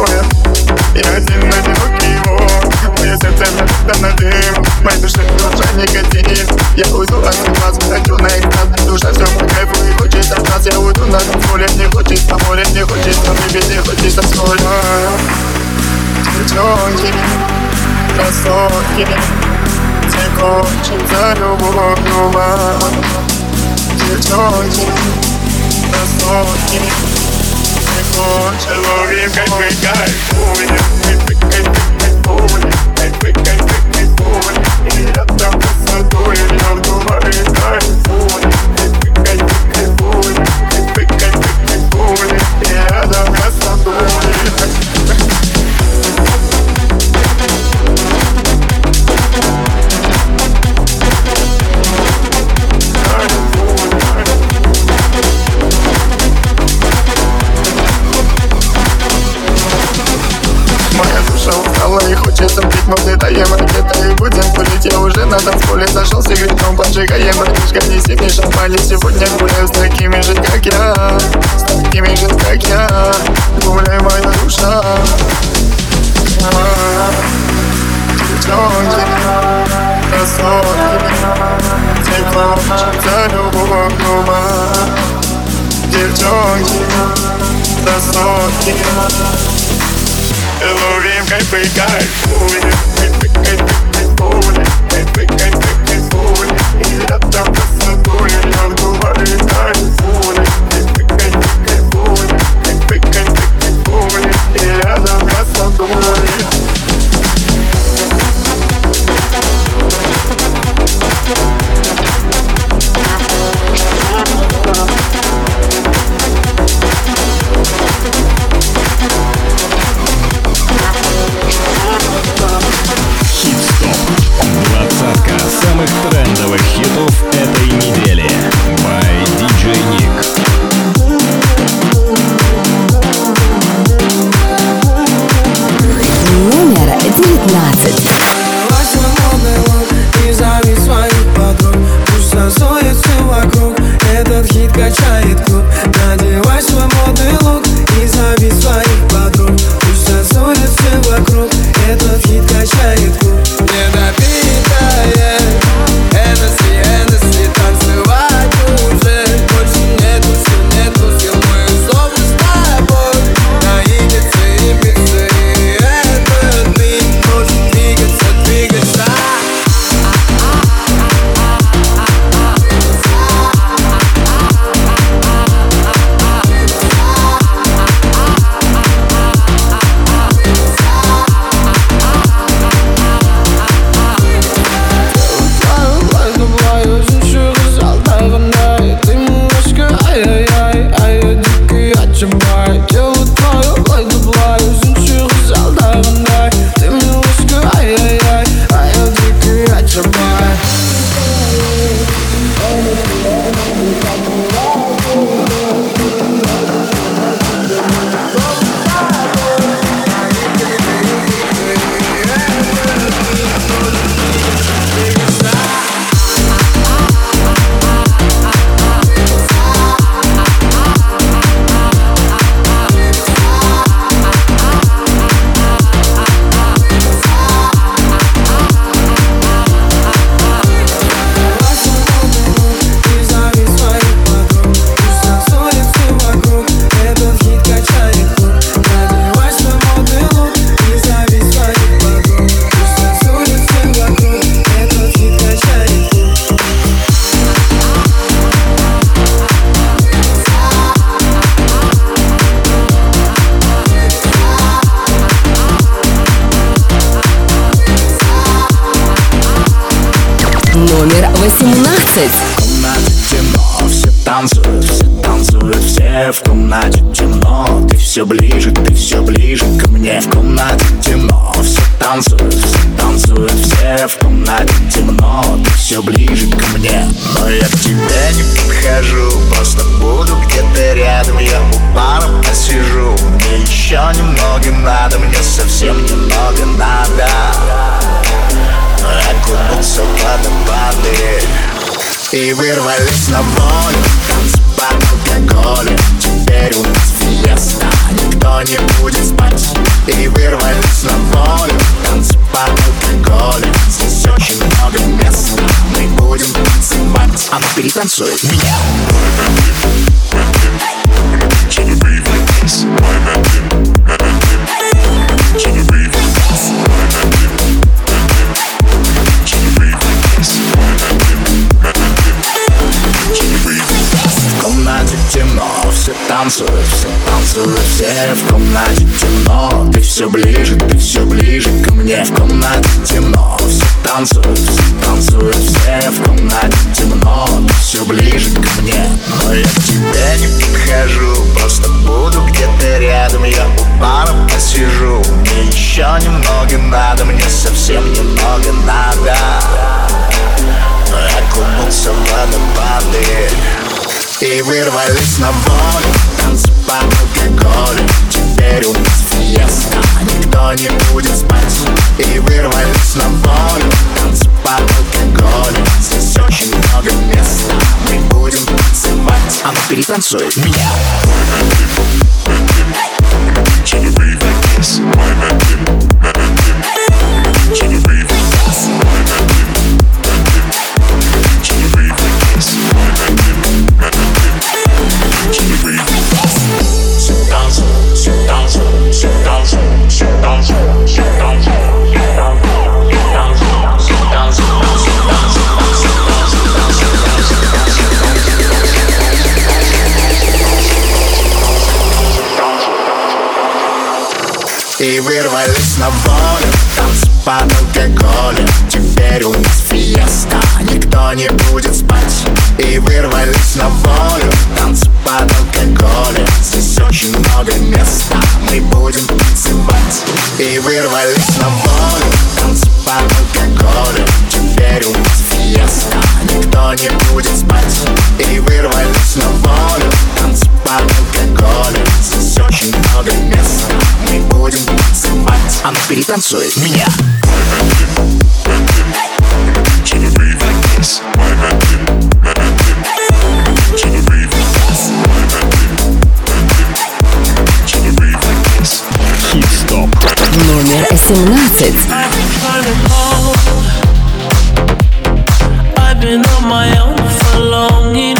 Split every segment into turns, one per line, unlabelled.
Боя, я один одинокий его Мое сердце набито на дым, моей душе душа никотин Я уйду от вас, хочу на экстаз Душа все мой кайф, не хочет нас Я уйду на танцполе, не хочется море Не хочется небе, не хочется соль Девчонки, красотки Все кончится любовь, Девчонки, красотки хочешь ловим, как мы кайфуем Кайфуем, кайфуем, кайфуем И рядом с собой я кайфуем Кайфуем, кайфуем, кайфуем И с собой пить Мы взлетаем ракетой и будем курить. Я уже на танцполе зашел с сигаретом Поджигаем братишка, неси мне шампань сегодня гуляю с такими же, как я. С такими же, как я. Гуляй, моя душа. Девчонки, красотки Все хочется любовь дома Девчонки, красотки Ловим кайфы,
Двадцатка самых трендовых хитов этой недели. By DJ Nick.
Номер девятнадцать.
Своих подруг Пусть вокруг, этот хит качает
Никто не будет спать. И вырвались на волю Танцы под алкоголем Здесь очень много места Мы будем танцевать. А ну перетанцуй. Меня. To the все танцуют, все танцуют, все в комнате темно. Ты все ближе, ты все ближе ко мне В комнате темно, все танцуют, все танцуют, все в комнате темно. Ты все ближе ко мне, но я к тебе не подхожу Просто буду где-то рядом, я у бара посижу Мне еще немного надо, мне совсем немного надо. Окунуться в водопады и вырвались на волю. Танцы под алкоголем Теперь у нас фиеста Никто не будет спать И вырвались на волю Танцы под алкоголем Здесь очень много места Мы будем танцевать А ну перетанцуй меня To the beat И вырвались на волю Танцы под алкоголем Теперь у нас фиеста Никто не будет спать. И вырвались на волю Танцы под алкоголем. Здесь очень много места Мы будем танцевать. И вырвались на волю Танцы под алкоголем. Теперь у нас фиеста Никто не будет спать. И вырвались на волю Танцы под алкоголем. Здесь очень много места Мы будем танцевать. А ну перетанцуй меня. To the
I've been on my own for long enough.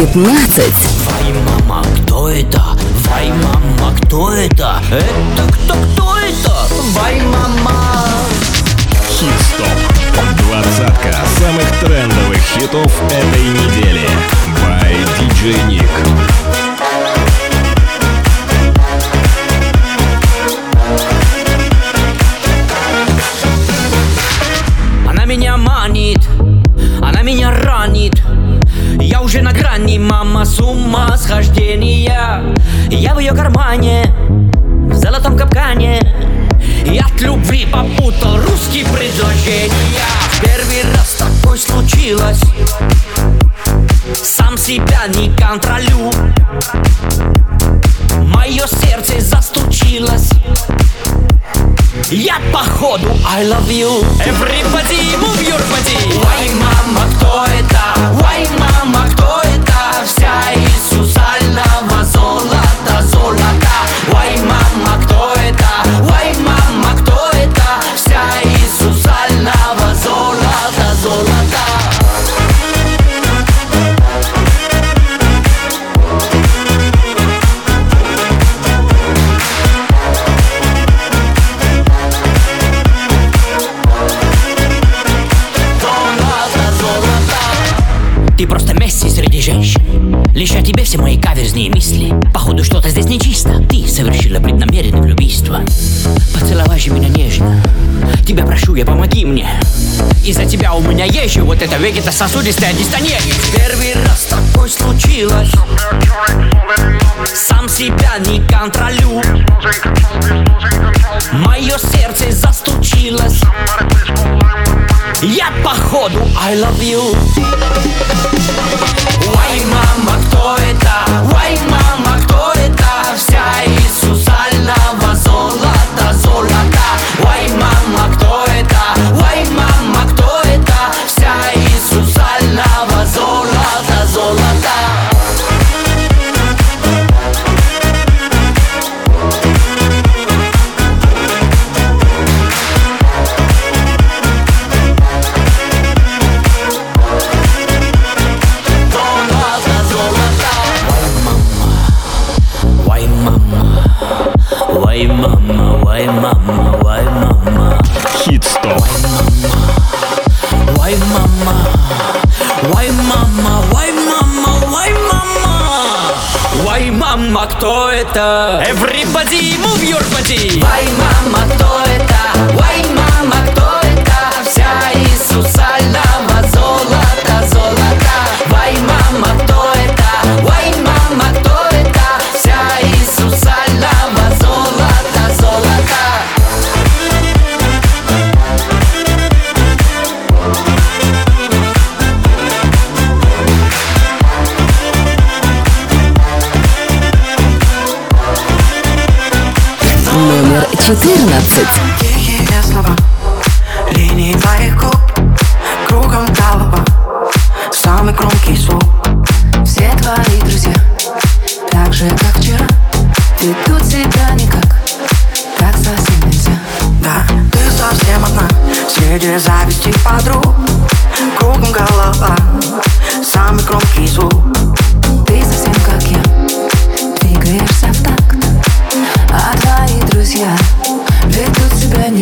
15.
Вай, мама, кто это? Вай, мама, кто это? Это кто, кто это? Вай, мама.
Хит-стоп. Двадцатка самых трендовых хитов этой недели.
меня еще Вот это вегета сосудистая дистония Первый раз такой случилось. Сам себя не контролю. Мое сердце застучилось. Я походу I love you. Why, мама, кто это? Why, мама?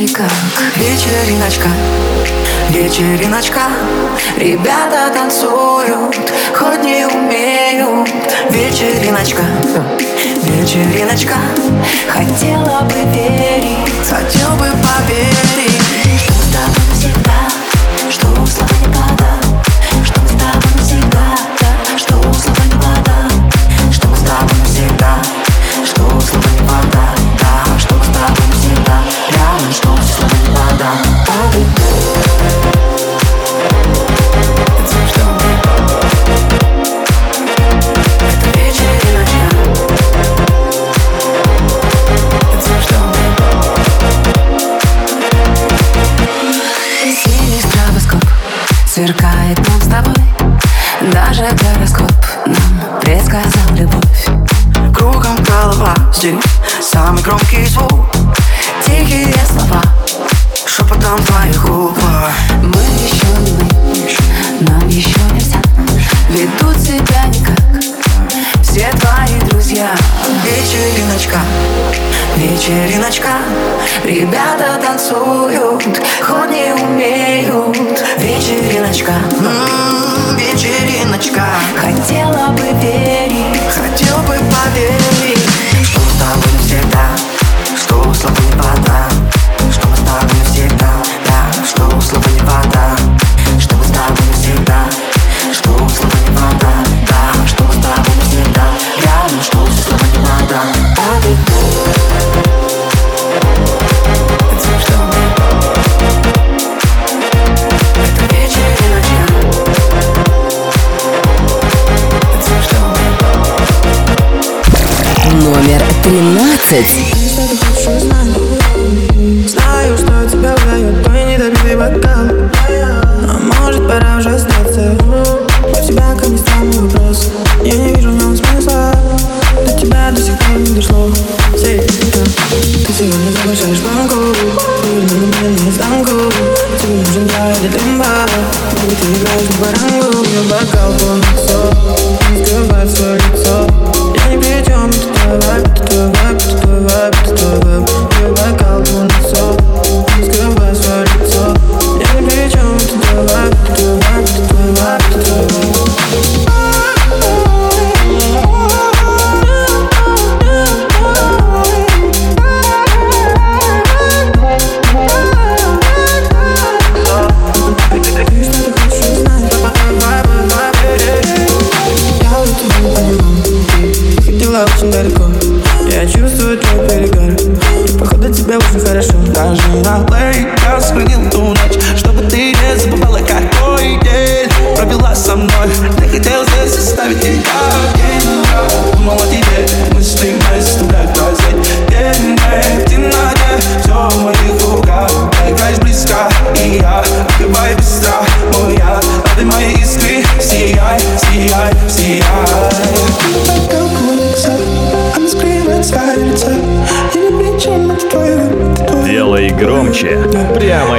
никак
Вечериночка, вечериночка. Ребята танцуют, хоть не умеют. Вечериночка, вечериночка.
Хотела бы верить,
хотел бы поверить.
so you Acids.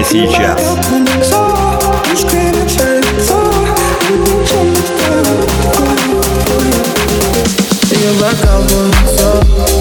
сейчас.
You're like I
was up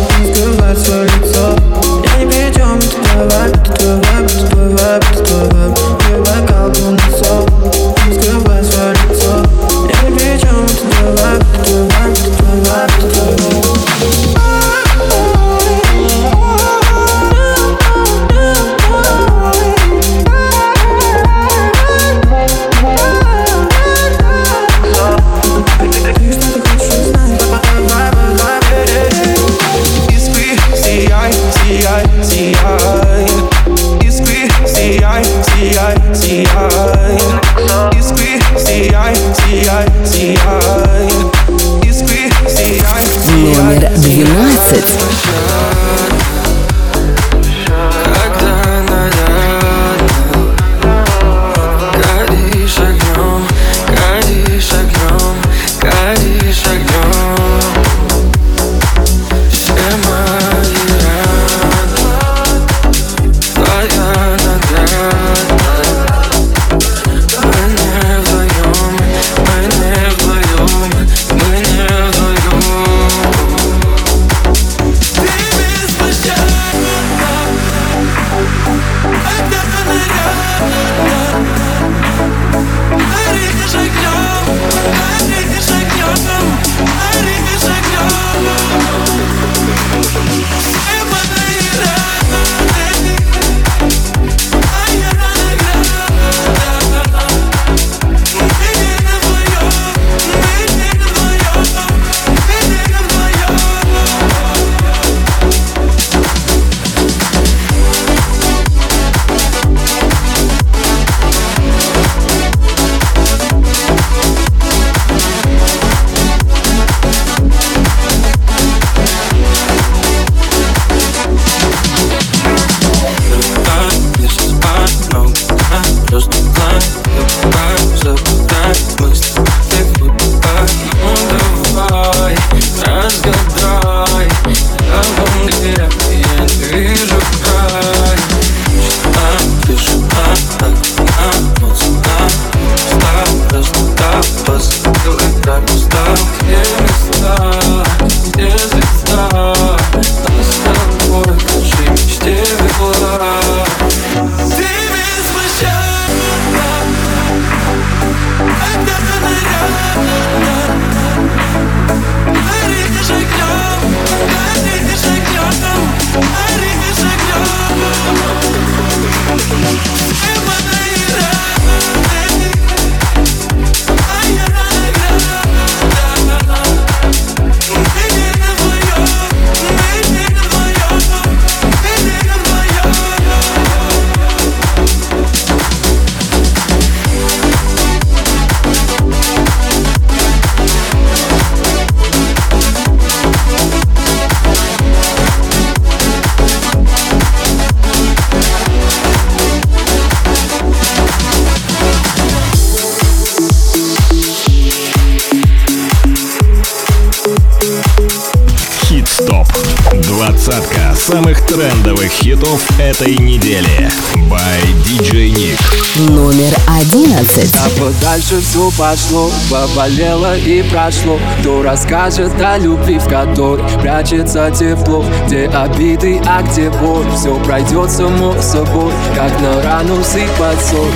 А подальше все пошло, поболело и прошло. Кто расскажет о любви, в которой прячется тепло, где обиды, а где боль. Все пройдет само собой, как на рану сыпать соль.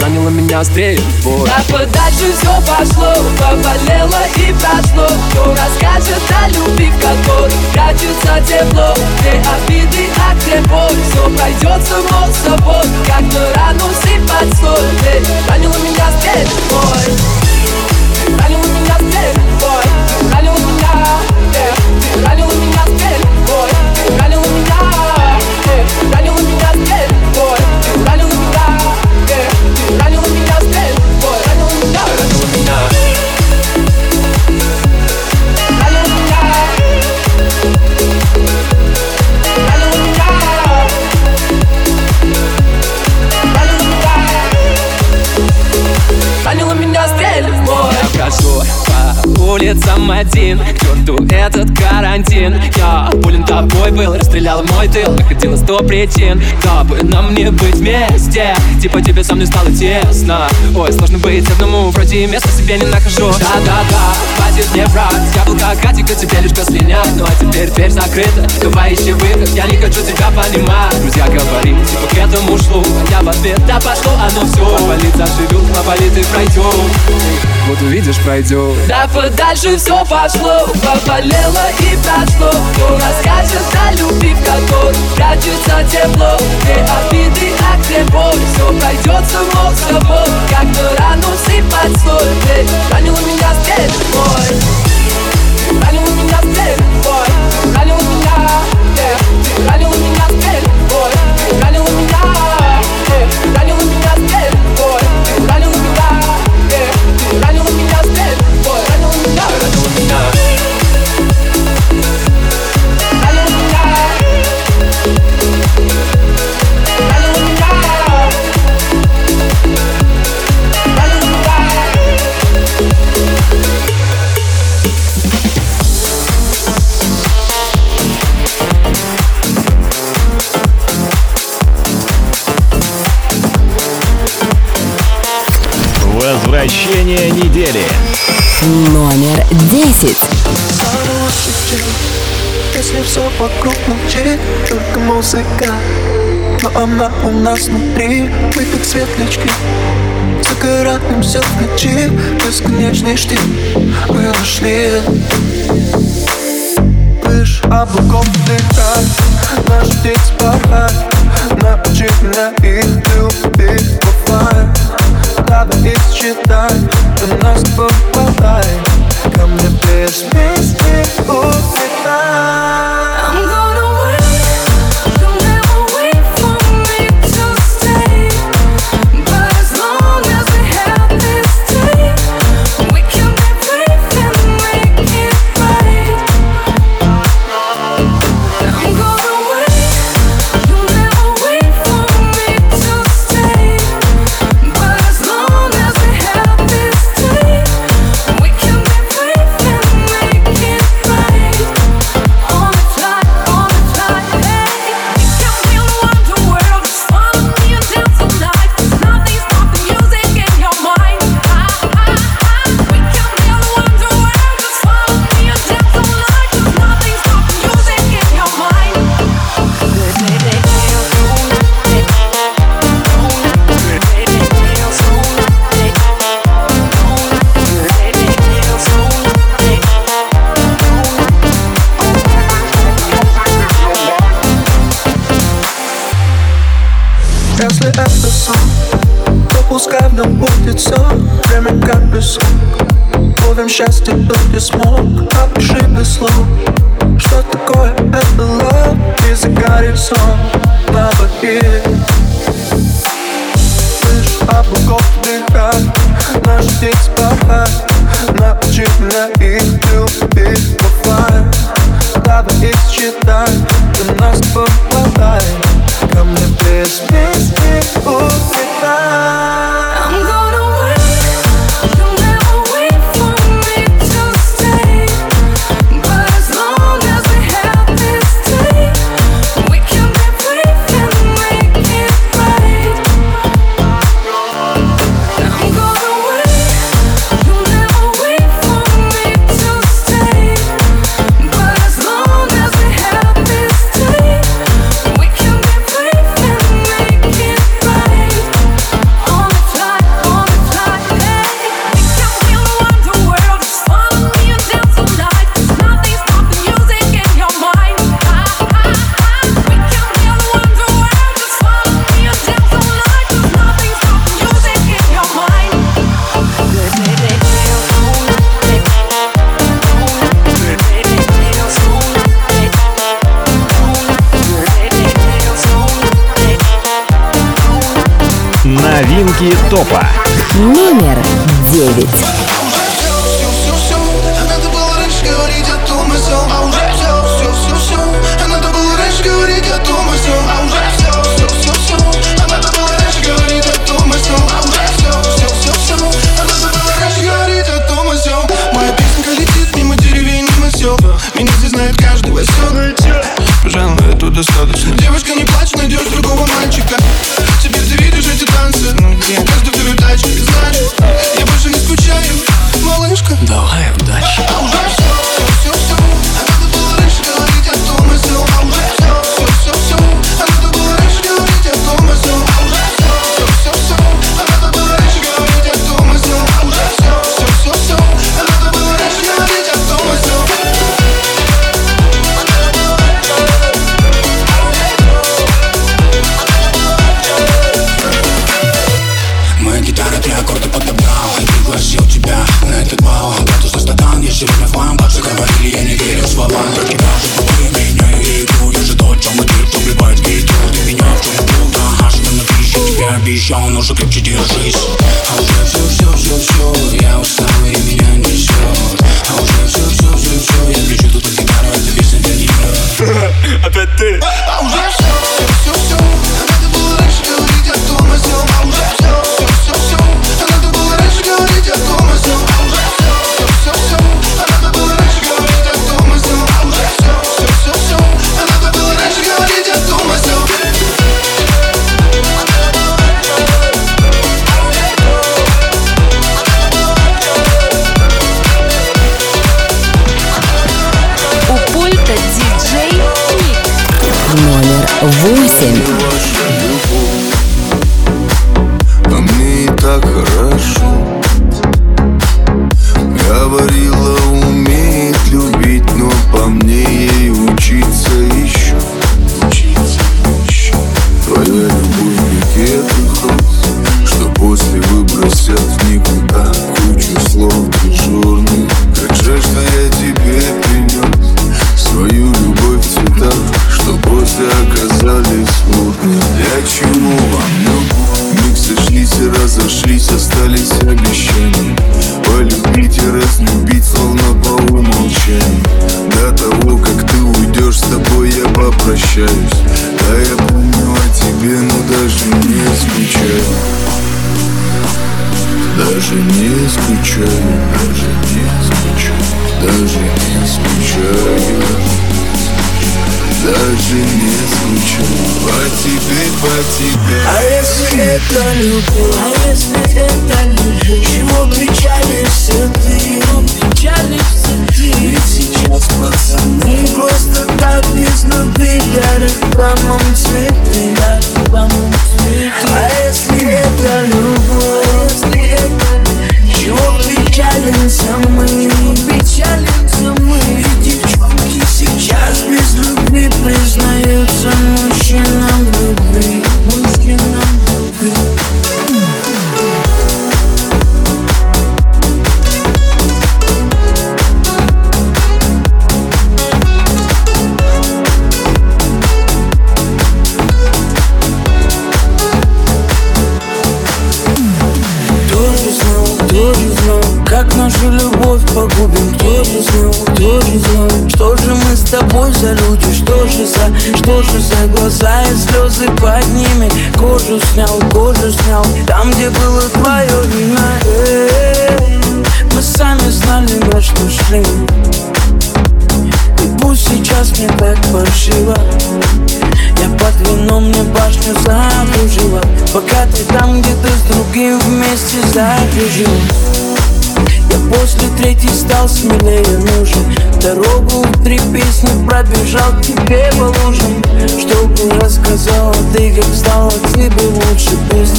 Заняла меня стрельбой.
А подальше все пошло, поболело и прошло. Кто расскажет о любви, в которой прячется тепло, где обиды, а где боль Все пройдет само собой Как на рану сыпать соль ранила меня здесь, бой Ранила меня здесь, бой Ранила меня, yeah. Ранила меня здесь, бой Ранила меня, yeah. Ранила меня здесь,
улицам один. К черту этот карантин? Я болен тобой был, расстрелял мой тыл. Находила сто причин, дабы нам не быть вместе. Типа тебе со мной стало тесно. Ой, сложно быть одному, вроде места себе не нахожу. Да-да-да, хватит мне врать. Я был как Атика, тебе лишь слинять Ну а теперь дверь закрыта, давай ищи выход Я не хочу тебя понимать. Друзья говорили, типа к этому шло А я в ответ, да пошло оно все Поболит заживет, поболит и пройдет Вот увидишь, пройдет
Да подальше все пошло Поболело и прошло. Кто расскажет о любви, в которой прячется тепло Где обиды, а где боль. Все пройдет само собой Как на рану сыпать соль Эй, ранила меня здесь, бой
музыка Но она у нас внутри, мы как светлячки. Загораемся в ночи, бесконечный штиль. Мы нашли Выше облаков летать, наши птицы порхать Научи меня их любить, бывает. Давай их считай, ты нас попадай Ко мне ближе вместе улетай
счастье был не смог без слов Что такое? Это лоб И за сон. На воде Слышь, облаков дыхать наш день спахать Научи меня их любить Бывает Давай их считай Ты нас попадает. Ко мне без песни,
ух
новинки топа.
Номер девять.
Muszę kręcić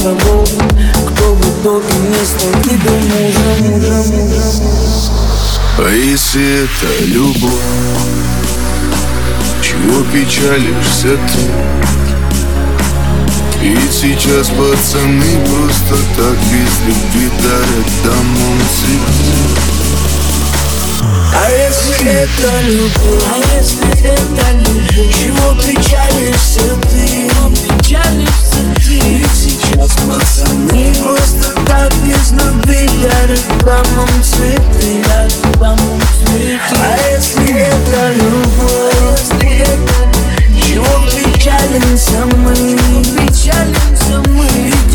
собой Кто
бы тот не стал тебе мужем, мужем, мужем
А если это любовь Чего печалишься ты? И сейчас пацаны просто так без любви дарят домом цветы
А если это любовь, а если это любовь, чего печалишься ты? печалишься ты Ведь сейчас просто так без нужды Дарят дамам цветы, дарят дамам цветы А если это любовь, чего печалимся мы? Чего печалимся мы?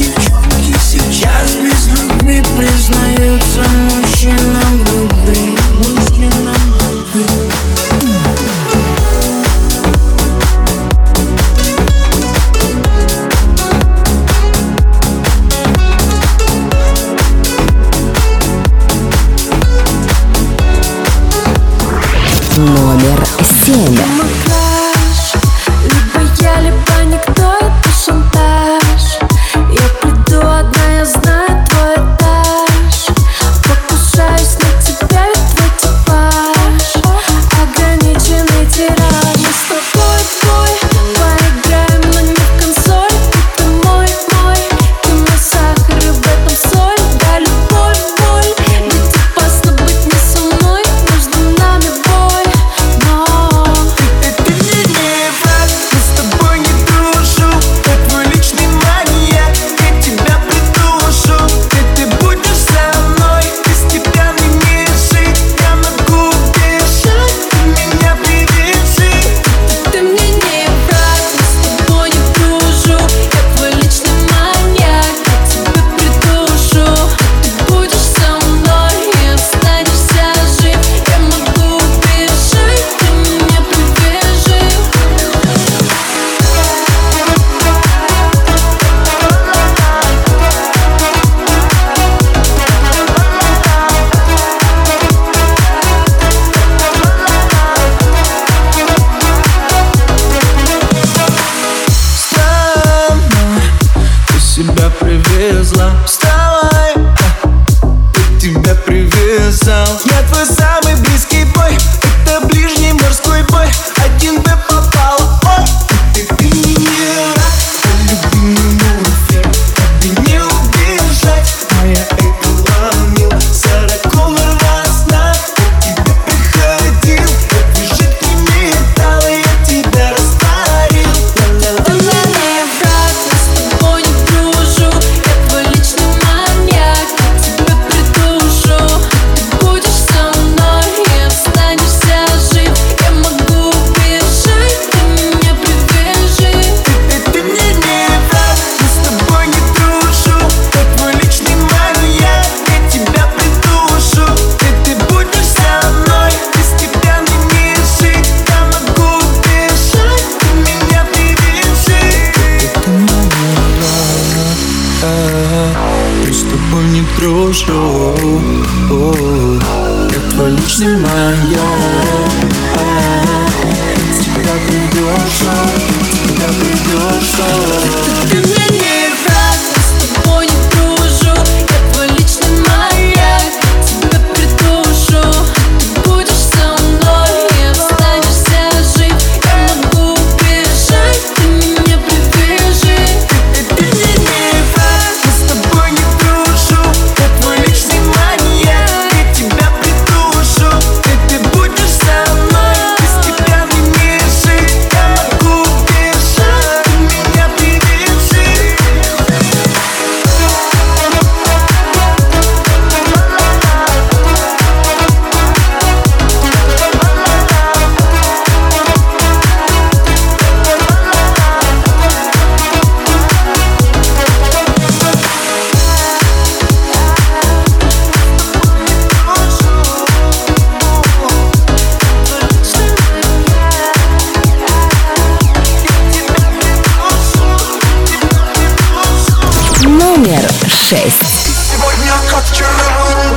Сегодня как вчера,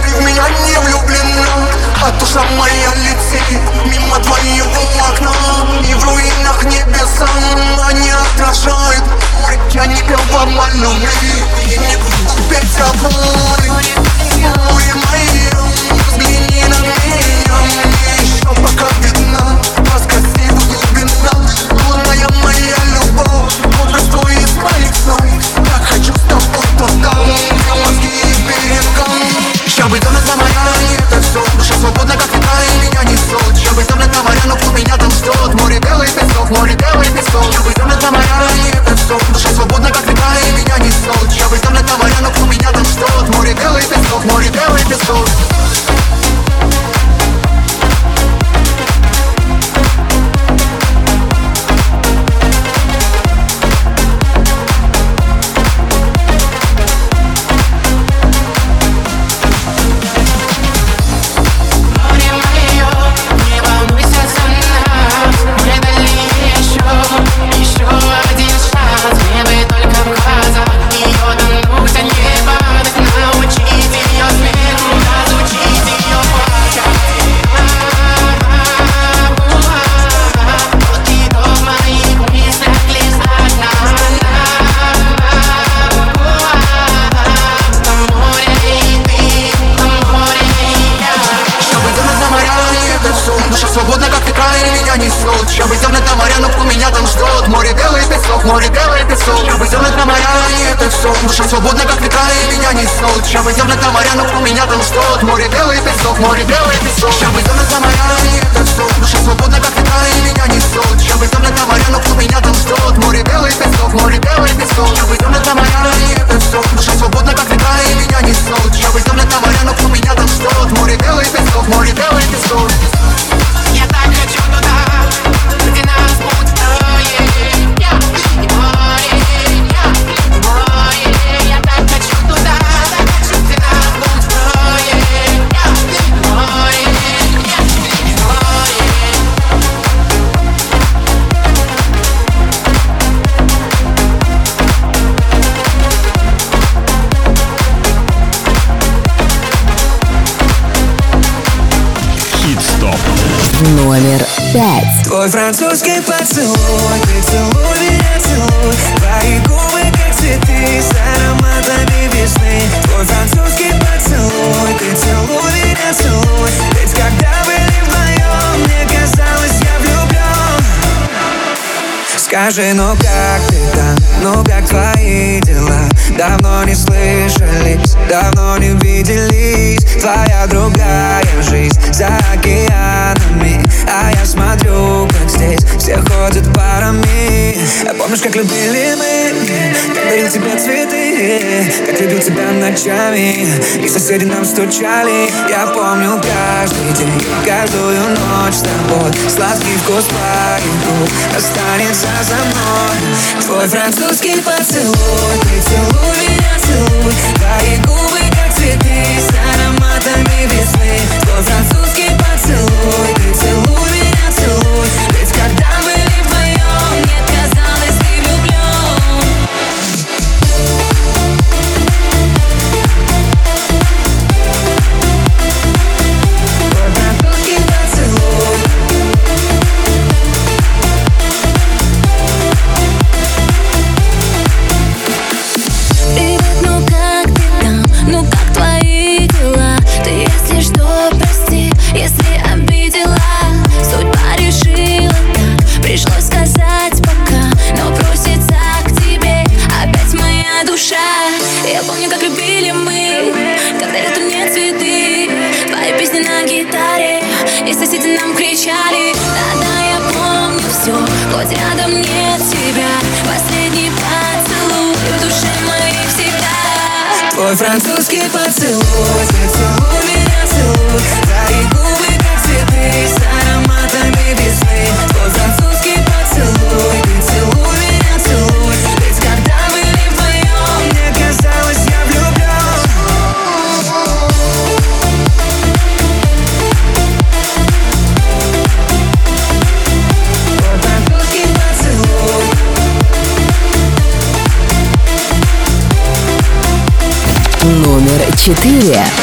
ты в меня не влюблена А душа моя летит мимо твоего окна И в руинах небеса они отражают Я не пел вам о любви И не буду петь о море белый песок бы там моя, и это все Душа свободна, как ветра, и меня несет Я бы там это моря, но кто меня там ждет Море белый песок, море белый песок земля там моря, и это все Душа свободна, как ветра, и меня несет Я бы земля там моря, но у меня там ждет Море белый песок, море белый песок. Я бы земля там моря, и это все Душа свободна, как ветра, и меня несет Я бы земля там моря, но у меня там ждет Море белый песок, море белый песок. Я бы земля там моря, и это все Душа свободна, как ветра, и меня несет Я бы земля там моря, но у меня там ждет Море белый песок, море белый песок.
Я так хочу туда, где нас будет
Номер пять.
Твой французский поцелуй, ты целуй меня, целуй. Твои губы, как цветы, с ароматами весны. Твой французский поцелуй, ты целуй меня, целуй. Ведь когда были вдвоем, мне казалось, я влюблен. Скажи, ну как ты там, ну как твои дела Давно не слышались, давно не виделись. Твоя другая жизнь за океанами А я смотрю, как здесь все ходят парами А Помнишь, как любили мы, как дарил тебе цветы? Как любил тебя ночами, и соседи нам стучали. Я помню каждый день, каждую ночь с тобой. Сладкий вкус твоих останется за мной. Твой французский поцелуй, ты целуй меня, целуй. Твои губы, как цветы, с ароматами весны. Твой французский поцелуй,
4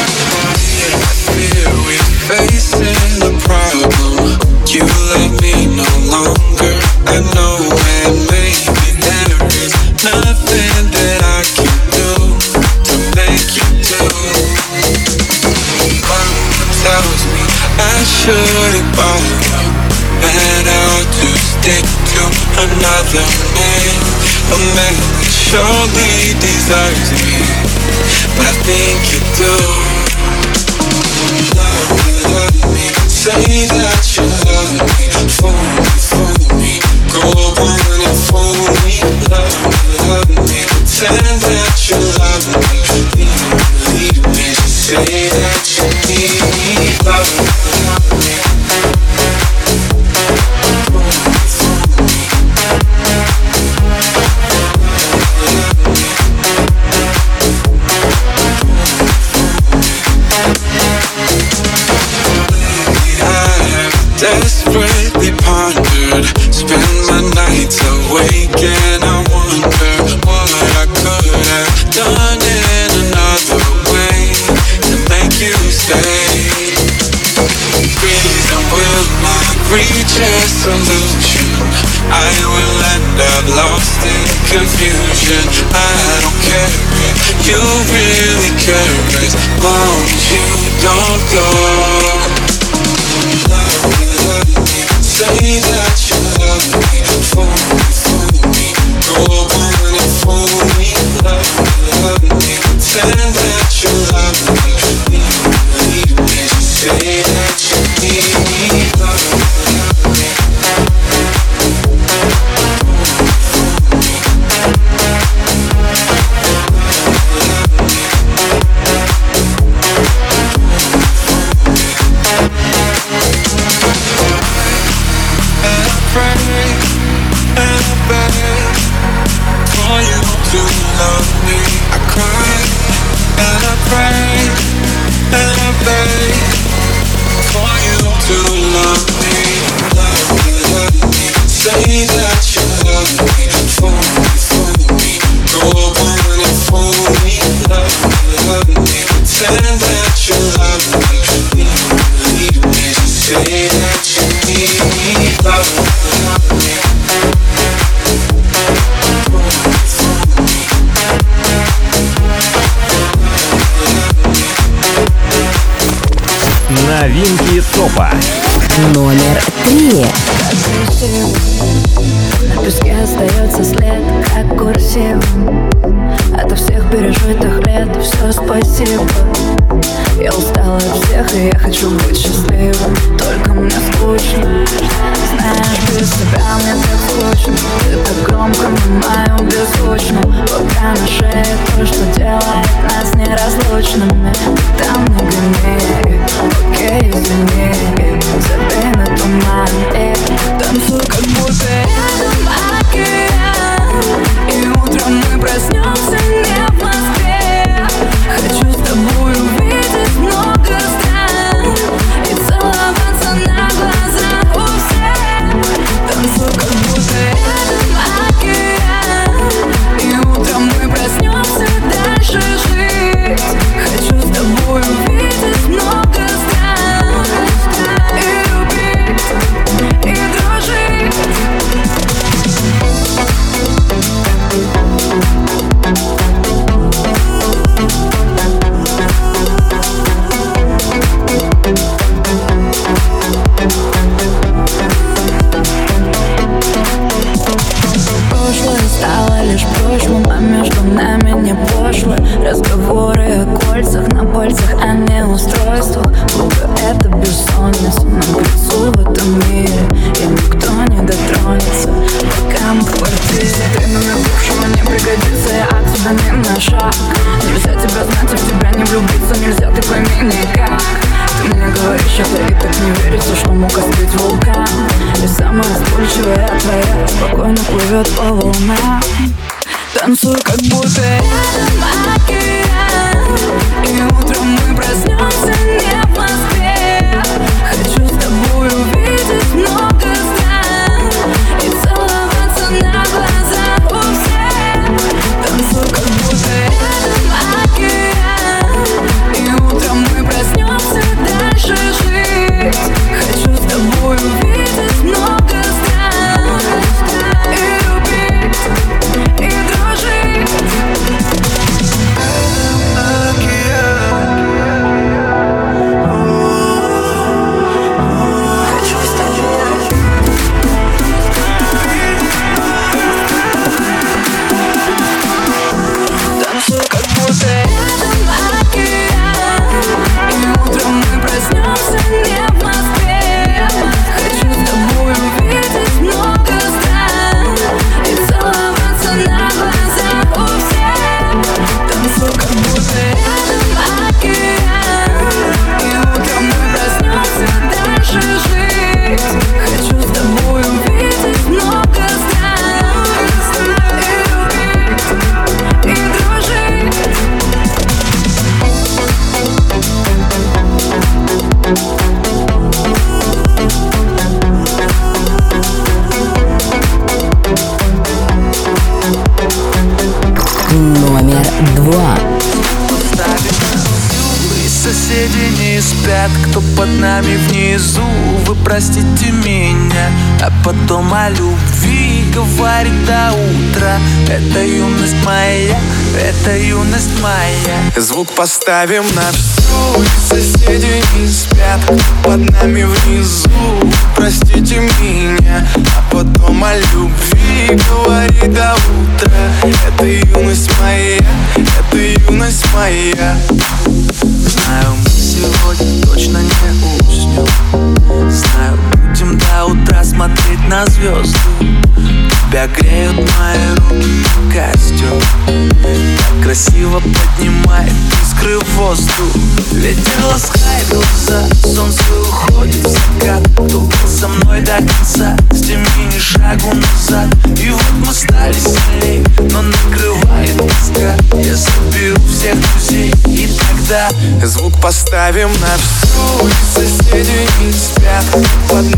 простите меня, а потом о любви говорит до утра. Это юность моя, это юность моя.
Звук поставим на всю соседи не спят Под нами внизу. Простите меня А потом о любви Говори до утра. Это юность моя Это юность моя.
Знаю, сегодня точно не уснем Знаю, будем до утра смотреть на звезды Тебя греют мои руки и костюм Так красиво поднимает искры в воздух. Ветер ласкает глаза, солнце уходит в закат. Был со мной до конца, с теми ни шагу назад. И вот мы стали сильней, но накрывает тоска. Я соберу всех друзей и тогда
Звук поставим на всю И соседи не спят. Под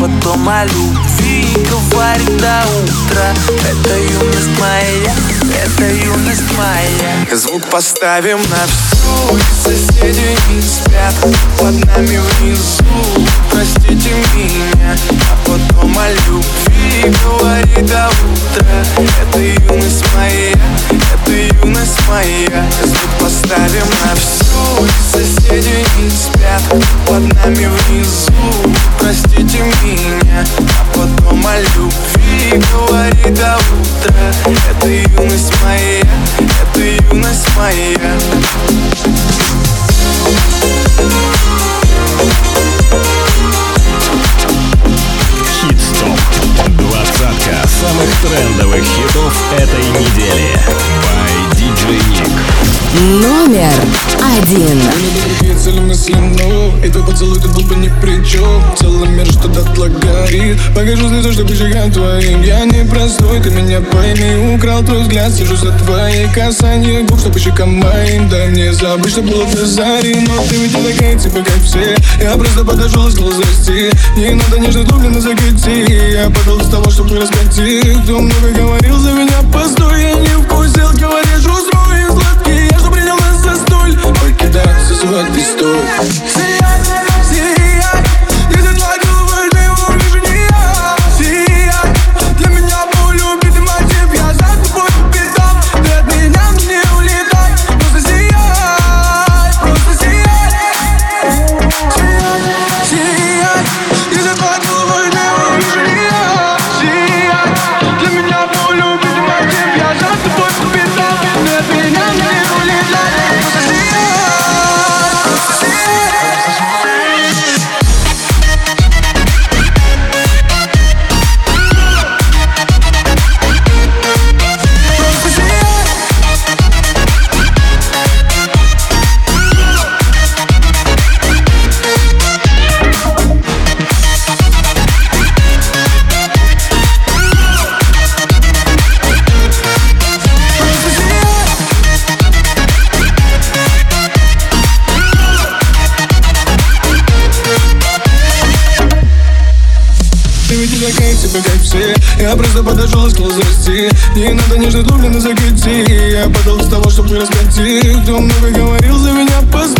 потом о любви Говорит до утра. Это юность моя, это юность моя.
Звук поставим на всю И соседи не спят. Под нами внизу Простите меня. А потом о любви Говори до утра. Это юность моя Это юность моя. Звук поставим на всю И соседи не спят. Под нами внизу
горит Покажу слезы, чтобы шагам твоим. Я не простой, ты меня пойми. Украл твой взгляд, сижу за твои касания Губ, что по щекам моим Дай мне забыть, что было до зари Но ты ведь не такая, типа как все. Я просто подошел и стал зрасти Не надо нежно дубленно закати Я подал из того, чтобы раскатить. Кто много говорил за меня, постой Я не вкусил, говоришь, узрой сладкий. Я же принял нас за столь Покидаться сладкий стой здрасте Не надо нежно глубины закрути Я подал с того, чтобы раскати Кто много говорил за меня, постой